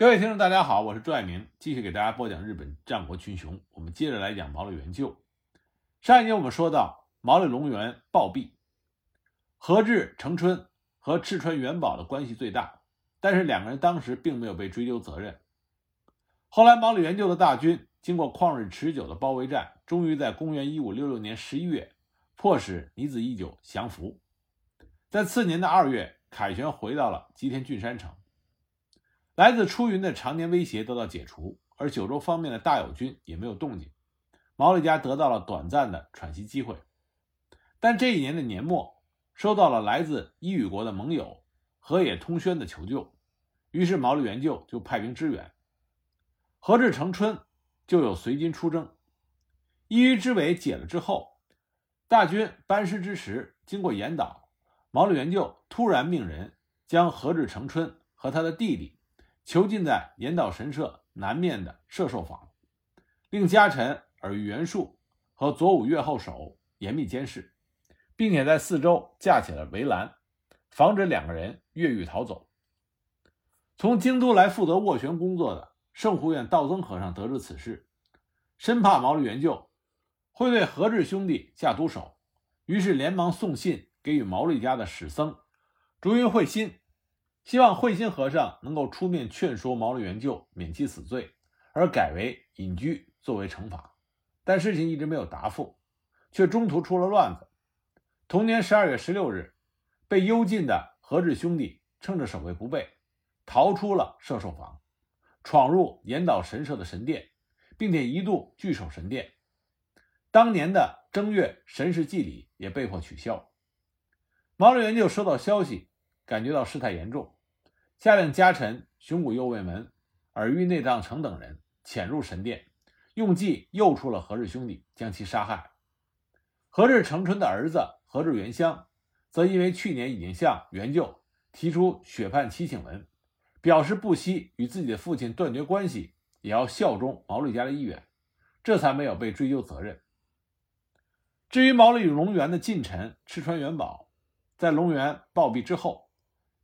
各位听众，大家好，我是朱爱明，继续给大家播讲日本战国群雄。我们接着来讲毛利元就。上一节我们说到毛利隆元暴毙，和治成春和赤川元宝的关系最大，但是两个人当时并没有被追究责任。后来毛利元就的大军经过旷日持久的包围战，终于在公元一五六六年十一月迫使尼子一久降服。在次年的二月，凯旋回到了吉田郡山城。来自出云的常年威胁得到解除，而九州方面的大友军也没有动静，毛利家得到了短暂的喘息机会。但这一年的年末，收到了来自伊予国的盟友河野通宣的求救，于是毛利元就就派兵支援。和志成春就有随军出征。伊予之围解了之后，大军班师之时，经过岩岛，毛利元就突然命人将和志成春和他的弟弟。囚禁在岩岛神社南面的摄受坊，令家臣耳玉元树和左武越后守严密监视，并且在四周架起了围栏，防止两个人越狱逃走。从京都来负责斡旋工作的圣护院道增和尚得知此事，生怕毛利元就会对和治兄弟下毒手，于是连忙送信给予毛利家的史僧竹云慧心。希望慧心和尚能够出面劝说毛利元就免其死罪，而改为隐居作为惩罚。但事情一直没有答复，却中途出了乱子。同年十二月十六日，被幽禁的和志兄弟趁着守卫不备，逃出了摄受房，闯入岩岛神社的神殿，并且一度据守神殿。当年的正月神事祭礼也被迫取消。毛利元就收到消息。感觉到事态严重，下令家臣熊谷右卫门、耳玉内藏成等人潜入神殿，用计诱出了和氏兄弟，将其杀害。和治成春的儿子和治元香，则因为去年已经向元就提出血判七请文，表示不惜与自己的父亲断绝关系，也要效忠毛利家的意愿，这才没有被追究责任。至于毛利隆元的近臣赤川元宝，在隆元暴毙之后。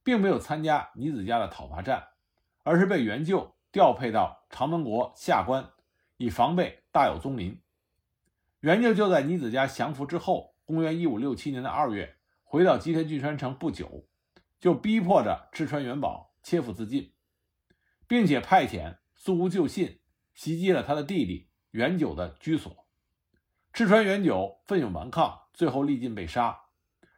并没有参加尼子家的讨伐战，而是被元就调配到长门国下关，以防备大有宗麟。元就就在尼子家降服之后，公元一五六七年的二月，回到吉田郡山城不久，就逼迫着赤川元宝切腹自尽，并且派遣素无救信袭击了他的弟弟元久的居所。赤川元久奋勇顽抗，最后历尽被杀，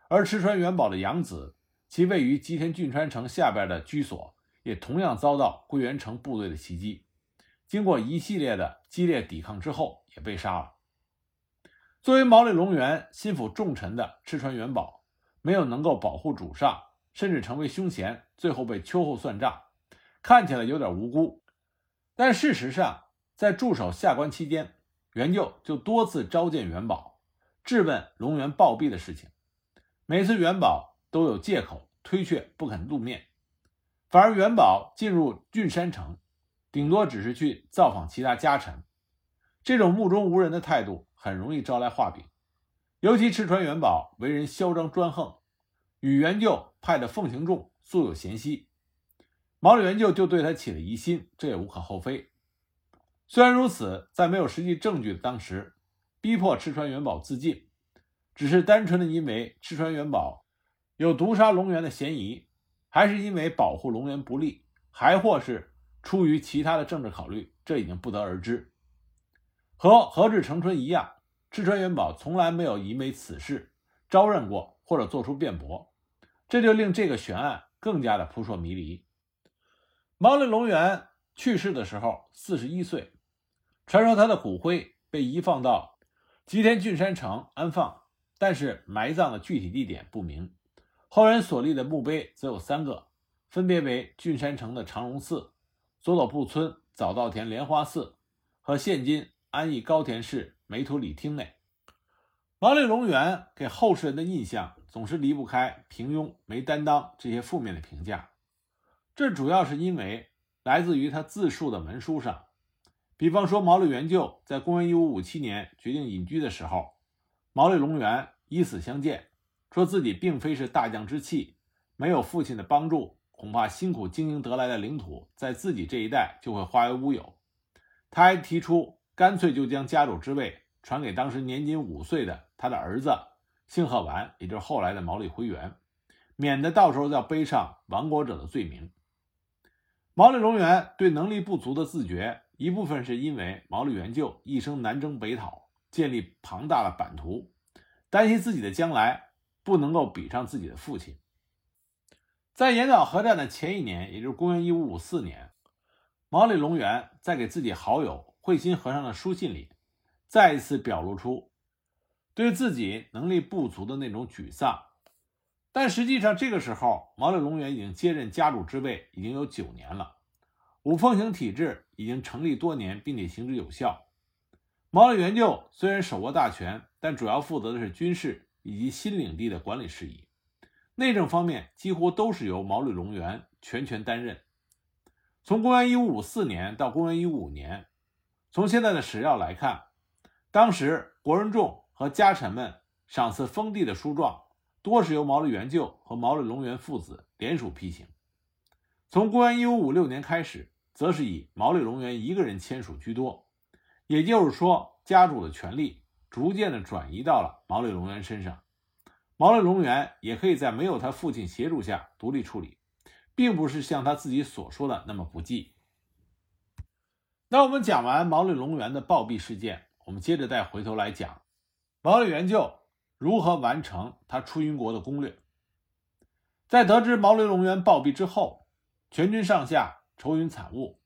而赤川元宝的养子。其位于吉田郡川城下边的居所，也同样遭到桂元城部队的袭击。经过一系列的激烈抵抗之后，也被杀了。作为毛利隆元心腹重臣的赤川元宝，没有能够保护主上，甚至成为凶嫌，最后被秋后算账，看起来有点无辜。但事实上，在驻守下关期间，元就就多次召见元宝，质问隆元暴毙的事情。每次元宝。都有借口推却不肯露面，反而元宝进入郡山城，顶多只是去造访其他家臣。这种目中无人的态度很容易招来画柄。尤其赤川元宝为人嚣张专横，与元就派的奉行众素有嫌隙，毛利元就就对他起了疑心，这也无可厚非。虽然如此，在没有实际证据的当时，逼迫赤川元宝自尽，只是单纯的因为赤川元宝。有毒杀龙源的嫌疑，还是因为保护龙源不利，还或是出于其他的政治考虑，这已经不得而知。和和志成春一样，赤川元宝从来没有因为此事招认过或者做出辩驳，这就令这个悬案更加的扑朔迷离。毛利龙源去世的时候四十一岁，传说他的骨灰被移放到吉田郡山城安放，但是埋葬的具体地点不明。后人所立的墓碑则有三个，分别为郡山城的长荣寺、佐佐布村早稻田莲花寺和现今安艺高田市梅土里町内。毛利隆元给后世人的印象总是离不开平庸、没担当这些负面的评价，这主要是因为来自于他自述的文书上，比方说毛利元就在公元一五五七年决定隐居的时候，毛利隆元以死相见。说自己并非是大将之气，没有父亲的帮助，恐怕辛苦经营得来的领土在自己这一代就会化为乌有。他还提出，干脆就将家主之位传给当时年仅五岁的他的儿子兴贺丸，也就是后来的毛利辉元，免得到时候要背上亡国者的罪名。毛利隆元对能力不足的自觉，一部分是因为毛利元就一生南征北讨，建立庞大的版图，担心自己的将来不能够比上自己的父亲。在岩岛合战的前一年，也就是公元一五五四年，毛利隆元在给自己好友惠心和尚的书信里，再一次表露出对自己能力不足的那种沮丧。但实际上，这个时候毛利隆元已经接任家主之位已经有九年了，五奉行体制已经成立多年，并且行之有效。毛利元就虽然手握大权，但主要负责的是军事以及新领地的管理事宜。内政方面几乎都是由毛利隆元全权担任。从公元一五五四年到公元一五五年，从现在的史料来看，当时国人众和家臣们赏赐封地的书状，多是由毛利元就和毛利隆元父子联署批行。从公元一五五六年开始，则是以毛利隆元一个人签署居多。也就是说，家主的权力逐渐的转移到了毛利隆元身上。毛利隆元也可以在没有他父亲协助下独立处理，并不是像他自己所说的那么不济。那我们讲完毛利隆元的暴毙事件，我们接着再回头来讲毛利元就如何完成他出云国的攻略。在得知毛利隆元暴毙之后，全军上下愁云惨雾，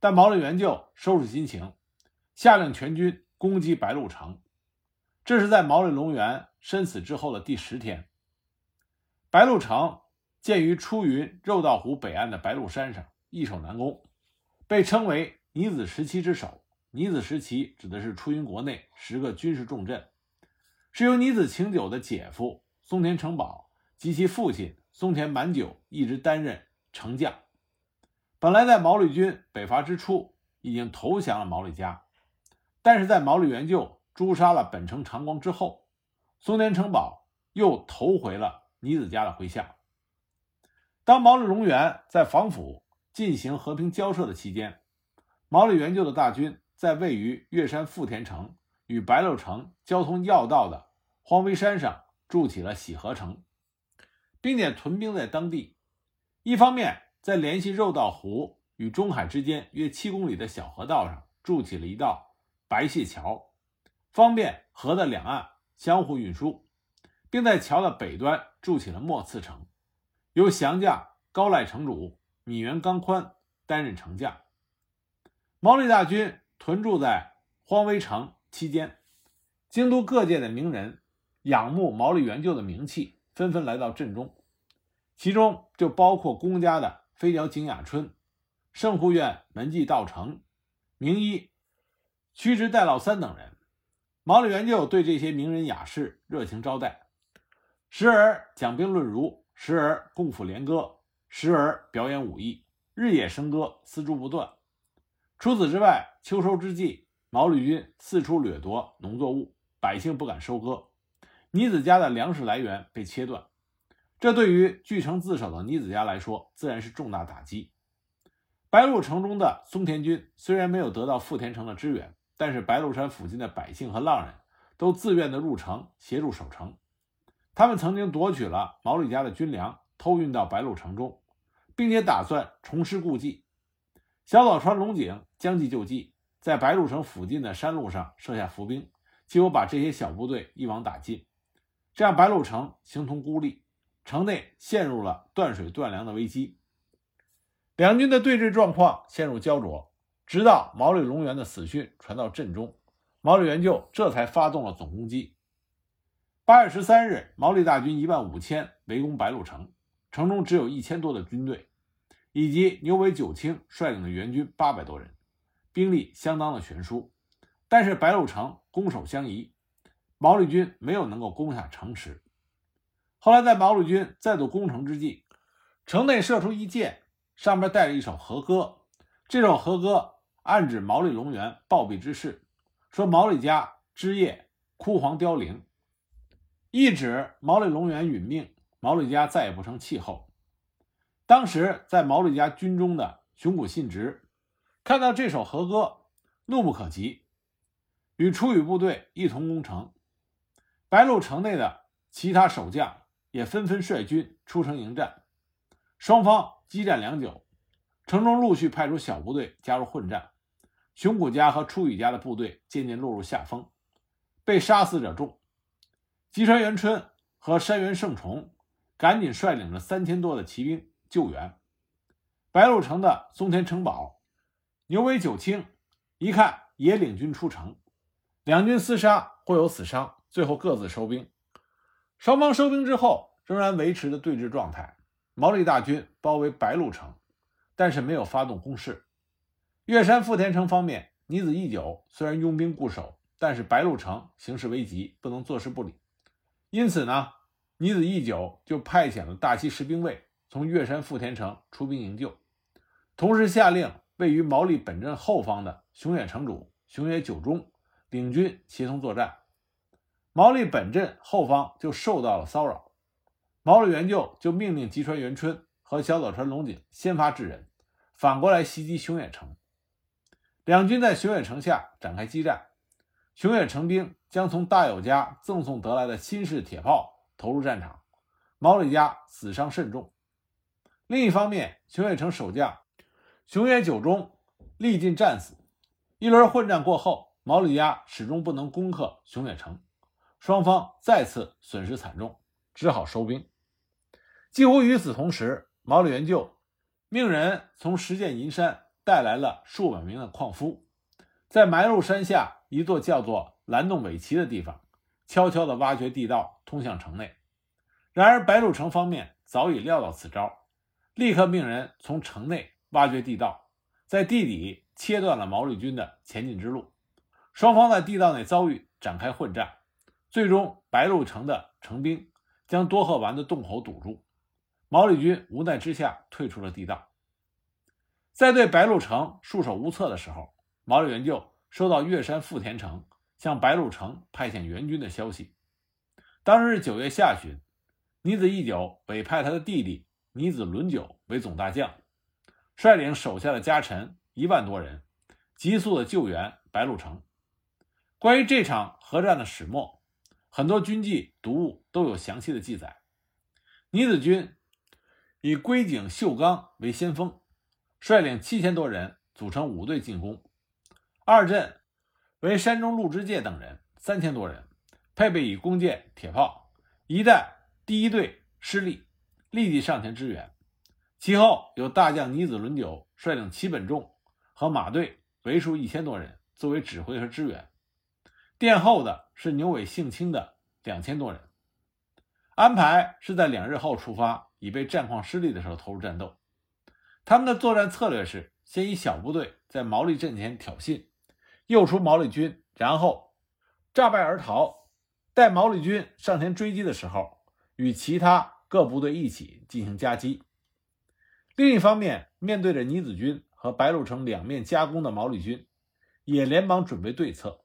但毛利元就收拾心情，下令全军攻击白鹿城。这是在毛利隆元。身死之后的第十天，白鹿城建于出云肉道湖北岸的白鹿山上，易守难攻，被称为“尼子十七之首”。尼子十七指的是出云国内十个军事重镇，是由尼子晴久的姐夫松田成宝及其父亲松田满久一直担任城将。本来在毛利军北伐之初已经投降了毛利家，但是在毛利元就诛杀了本城长光之后。松田城堡又投回了尼子家的麾下。当毛利隆元在防府进行和平交涉的期间，毛利元就的大军在位于越山富田城与白鹿城交通要道的荒威山上筑起了喜和城，并且屯兵在当地。一方面，在联系肉道湖与中海之间约七公里的小河道上筑起了一道白蟹桥，方便河的两岸。相互运输，并在桥的北端筑起了末次城，由降将高赖城主米原刚宽担任城将。毛利大军屯驻在荒威城期间，京都各界的名人仰慕毛利元就的名气，纷纷来到镇中，其中就包括公家的飞鸟景雅春、圣护院门迹道成、名医屈直代老三等人。毛利元就对这些名人雅士热情招待，时而讲兵论儒，时而共抚连歌，时而表演武艺，日夜笙歌，丝竹不断。除此之外，秋收之际，毛利军四处掠夺农作物，百姓不敢收割，尼子家的粮食来源被切断，这对于据城自守的尼子家来说，自然是重大打击。白鹿城中的松田军虽然没有得到富田城的支援。但是白鹿山附近的百姓和浪人都自愿的入城协助守城。他们曾经夺取了毛利家的军粮，偷运到白鹿城中，并且打算重施故技。小早川龙井将计就计，在白鹿城附近的山路上设下伏兵，结果把这些小部队一网打尽。这样，白鹿城形同孤立，城内陷入了断水断粮的危机。两军的对峙状况陷入焦灼。直到毛利隆元的死讯传到镇中，毛利元就这才发动了总攻击。八月十三日，毛利大军一万五千围攻白鹿城，城中只有一千多的军队，以及牛尾九清率领的援军八百多人，兵力相当的悬殊。但是白鹿城攻守相宜，毛利军没有能够攻下城池。后来在毛利军再度攻城之际，城内射出一箭，上面带着一首和歌，这首和歌。暗指毛利隆元暴毙之事，说毛利家枝叶枯黄凋零；一指毛利隆元殒命，毛利家再也不成气候。当时在毛利家军中的熊谷信直看到这首和歌，怒不可及，与出羽部队一同攻城。白鹿城内的其他守将也纷纷率军出城迎战，双方激战良久。城中陆续派出小部队加入混战，熊谷家和出羽家的部队渐渐落入下风，被杀死者众。吉川元春和山原胜重赶紧率领着三千多的骑兵救援。白鹿城的松田城保、牛尾久清一看也领军出城，两军厮杀，互有死伤，最后各自收兵。双方收兵之后，仍然维持着对峙状态。毛利大军包围白鹿城。但是没有发动攻势。岳山富田城方面，尼子义久虽然拥兵固守，但是白鹿城形势危急，不能坐视不理。因此呢，尼子义久就派遣了大西十兵卫从岳山富田城出兵营救，同时下令位于毛利本镇后方的熊野城主熊野久忠领军协同作战。毛利本镇后方就受到了骚扰，毛利元就就命令吉川元春和小早川龙井先发制人。反过来袭击熊野城，两军在熊野城下展开激战。熊野城兵将从大友家赠送得来的新式铁炮投入战场，毛利家死伤甚重。另一方面，熊野城守将熊野久忠历尽战死。一轮混战过后，毛利家始终不能攻克熊野城，双方再次损失惨重，只好收兵。几乎与此同时，毛利元就。命人从石见银山带来了数百名的矿夫，在埋入山下一座叫做蓝洞尾崎的地方，悄悄地挖掘地道通向城内。然而白鹿城方面早已料到此招，立刻命人从城内挖掘地道，在地底切断了毛利军的前进之路。双方在地道内遭遇，展开混战，最终白鹿城的城兵将多贺丸的洞口堵住。毛利军无奈之下退出了地道。在对白鹿城束手无策的时候，毛利元就收到岳山富田城向白鹿城派遣援军的消息。当日九月下旬，尼子义久委派他的弟弟尼子伦久为总大将，率领手下的家臣一万多人，急速的救援白鹿城。关于这场核战的始末，很多军记读物都有详细的记载。尼子军。以龟井秀刚为先锋，率领七千多人组成五队进攻。二阵为山中陆之介等人三千多人，配备以弓箭、铁炮。一旦第一队失利，立即上前支援。其后有大将尼子伦久率领齐本重和马队为数一千多人作为指挥和支援。殿后的是牛尾幸清的两千多人。安排是在两日后出发。以备战况失利的时候投入战斗。他们的作战策略是：先以小部队在毛利阵前挑衅，诱出毛利军，然后诈败而逃。待毛利军上前追击的时候，与其他各部队一起进行夹击。另一方面，面对着尼子军和白鹿城两面夹攻的毛利军，也连忙准备对策。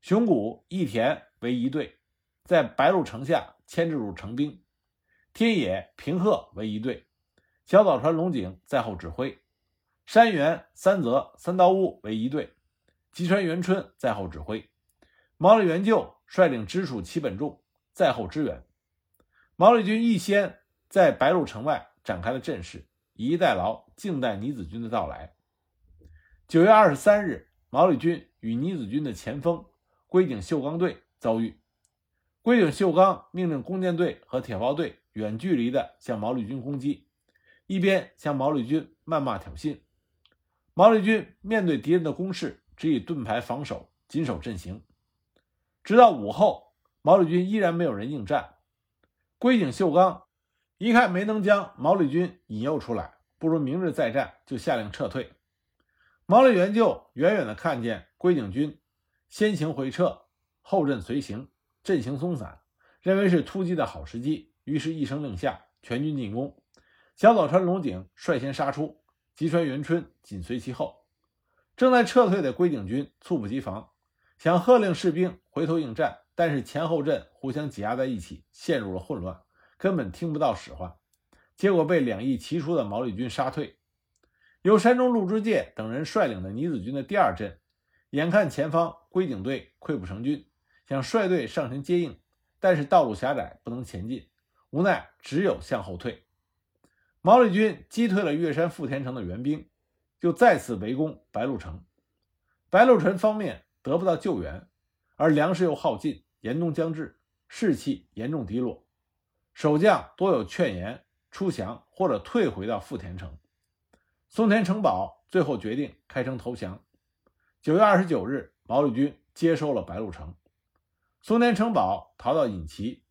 熊谷义田为一队，在白鹿城下牵制住城兵。天野平贺为一队，小早川龙井在后指挥；山原三泽三刀屋为一队，吉川元春在后指挥；毛利元就率领直属齐本重在后支援。毛利军预先在白鹿城外展开了阵势，以逸待劳，静待尼子军的到来。九月二十三日，毛利军与尼子军的前锋龟井秀刚队遭遇，龟井秀刚命令弓箭队和铁炮队。远距离的向毛利军攻击，一边向毛利军谩骂挑衅。毛利军面对敌人的攻势，只以盾牌防守，紧守阵型。直到午后，毛利军依然没有人应战。龟井秀刚一看没能将毛利军引诱出来，不如明日再战，就下令撤退。毛利元就远远的看见龟井军先行回撤，后阵随行，阵型松散，认为是突击的好时机。于是，一声令下，全军进攻。小早川龙井率先杀出，吉川元春紧随其后。正在撤退的龟井军猝不及防，想喝令士兵回头应战，但是前后阵互相挤压在一起，陷入了混乱，根本听不到使唤。结果被两翼齐出的毛利军杀退。由山中陆之介等人率领的尼子军的第二阵，眼看前方龟井队溃不成军，想率队上前接应，但是道路狭窄，不能前进，无奈只有向后退。毛利军击退了越山富田城的援兵，就再次围攻白鹿城。白鹿城方面得不到救援，而粮食又耗尽，严冬将至，士气严重低落，守将多有劝言。出降或者退回到富田城，松田城保最后决定开城投降。九月二十九日，毛利军接收了白鹿城，松田城保逃到隐岐，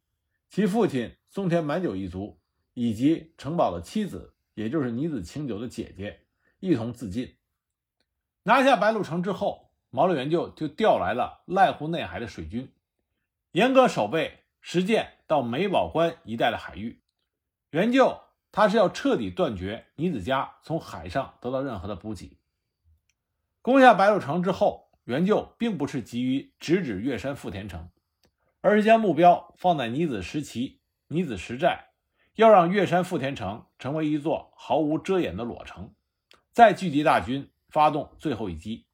其父亲松田满久一族以及城堡的妻子，也就是尼子清酒的姐姐，一同自尽。拿下白鹿城之后，毛利元就就调来了濑户内海的水军，严格守备实践到美保关一带的海域。元就他是要彻底断绝尼子家从海上得到任何的补给。攻下白鹿城之后，元就并不是急于直指越山富田城，而是将目标放在尼子石崎、尼子石寨，要让越山富田城成为一座毫无遮掩的裸城，再聚集大军发动最后一击。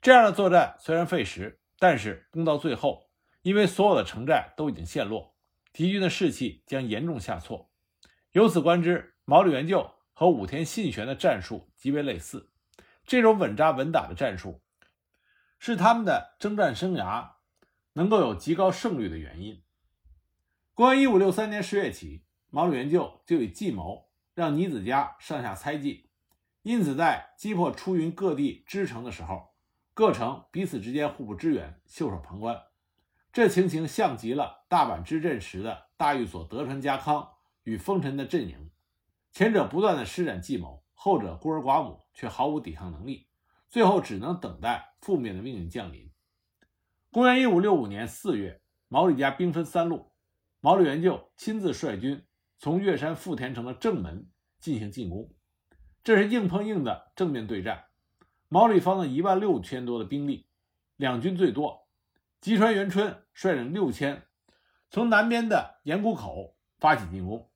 这样的作战虽然费时，但是攻到最后，因为所有的城寨都已经陷落，敌军的士气将严重下挫。由此观之，毛利元就和武田信玄的战术极为类似。这种稳扎稳打的战术，是他们的征战生涯能够有极高胜率的原因。公元一五六三年十月起，毛利元就就以计谋让尼子家上下猜忌，因此在击破出云各地支城的时候，各城彼此之间互不支援，袖手旁观。这情形像极了大阪之阵时的大御所德川家康。与丰臣的阵营，前者不断的施展计谋，后者孤儿寡母，却毫无抵抗能力，最后只能等待覆灭的命运降临。公元一五六五年四月，毛利家兵分三路，毛利元就亲自率军从越山富田城的正门进行进攻，这是硬碰硬的正面对战。毛利方的一万六千多的兵力，两军最多，吉川元春率领六千，从南边的岩谷口发起进攻。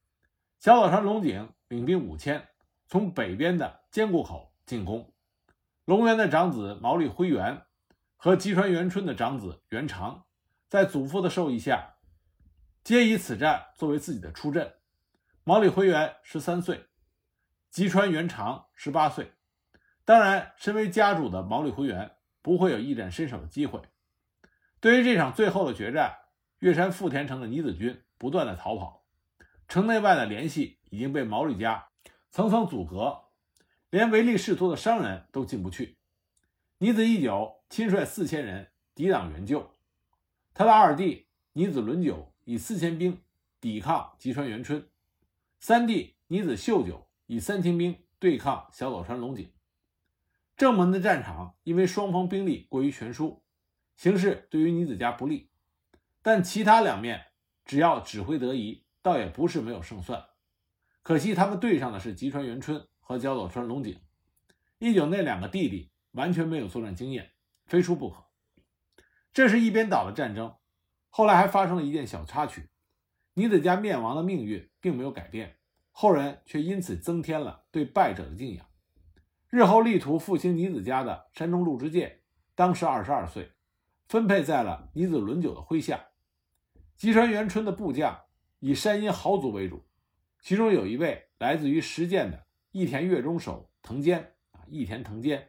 小早川龙井领兵五千，从北边的坚固口进攻。龙源的长子毛利辉元和吉川元春的长子元长，在祖父的授意下，皆以此战作为自己的出阵。毛利辉元十三岁，吉川元长十八岁。当然，身为家主的毛利辉元不会有一展身手的机会。对于这场最后的决战，越山富田城的尼子军不断的逃跑。城内外的联系已经被毛利家层层阻隔，连唯利是图的商人都进不去。尼子义久亲率四千人抵挡援救，他的二弟尼子伦久以四千兵抵抗吉川元春，三弟尼子秀九以三千兵对抗小早川龙井。正门的战场因为双方兵力过于悬殊，形势对于尼子家不利，但其他两面只要指挥得宜。倒也不是没有胜算，可惜他们对上的是吉川元春和角岛川龙井，一九那两个弟弟完全没有作战经验，非输不可。这是一边倒的战争，后来还发生了一件小插曲：尼子家灭亡的命运并没有改变，后人却因此增添了对败者的敬仰。日后力图复兴尼子家的山中陆之介，当时二十二岁，分配在了尼子伦久的麾下。吉川元春的部将。以山阴豪族为主，其中有一位来自于石见的义田越中守藤坚啊，义田藤坚。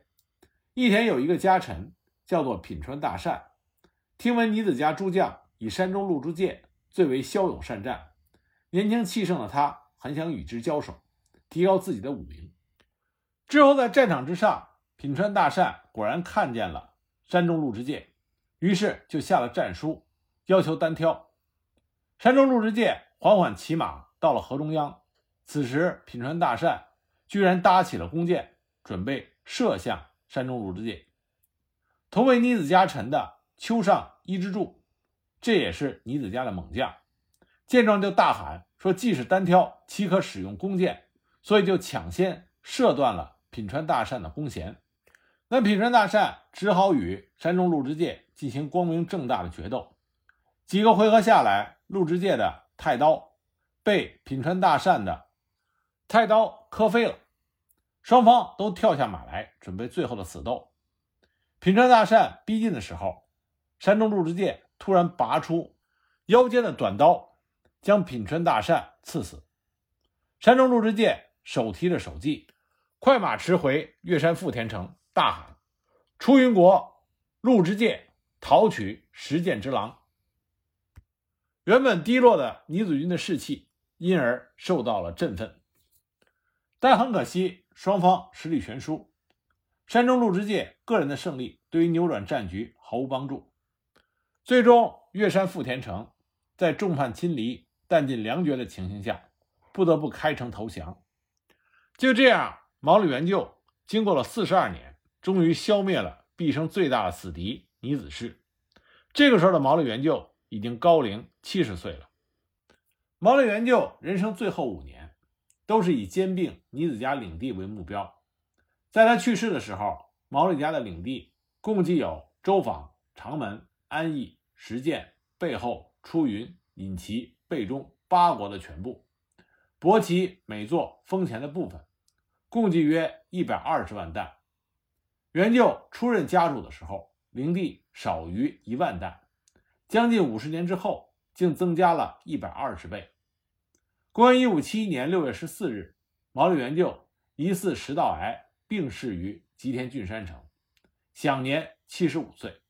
义田有一个家臣叫做品川大善，听闻尼子家诸将以山中鹿之介最为骁勇善战，年轻气盛的他很想与之交手，提高自己的武名。之后在战场之上，品川大善果然看见了山中鹿之介，于是就下了战书，要求单挑。山中鹿之介缓缓骑马到了河中央，此时品川大善居然搭起了弓箭，准备射向山中鹿之介。同为尼子家臣的秋上伊之助，这也是尼子家的猛将，见状就大喊说：“既是单挑，岂可使用弓箭？”所以就抢先射断了品川大善的弓弦。那品川大善只好与山中陆之介进行光明正大的决斗。几个回合下来。陆之介的太刀被品川大善的太刀磕飞了，双方都跳下马来，准备最后的死斗。品川大善逼近的时候，山中陆之介突然拔出腰间的短刀，将品川大善刺死。山中陆之介手提着手记，快马驰回岳山富田城，大喊：“出云国，陆之介讨取十剑之狼。”原本低落的尼子军的士气因而受到了振奋。但很可惜，双方实力悬殊，山中陆之介个人的胜利对于扭转战局毫无帮助。最终，岳山富田城在众叛亲离、弹尽粮绝的情形下，不得不开城投降。就这样，毛利元就经过了四十二年，终于消灭了毕生最大的死敌倪子氏。这个时候的毛利元就已经高龄七十岁了。毛利元就人生最后五年，都是以兼并倪子家领地为目标。在他去世的时候，毛利家的领地共计有周访、长门。安邑、石见、背后、出云、隐岐、背中八国的全部，博其每座封前的部分，共计约一百二十万担。元就出任家主的时候，领地少于一万担，将近五十年之后，竟增加了一百二十倍。公元一五七一年六月十四日，毛利元就疑似食道癌病逝于吉田郡山城，享年七十五岁。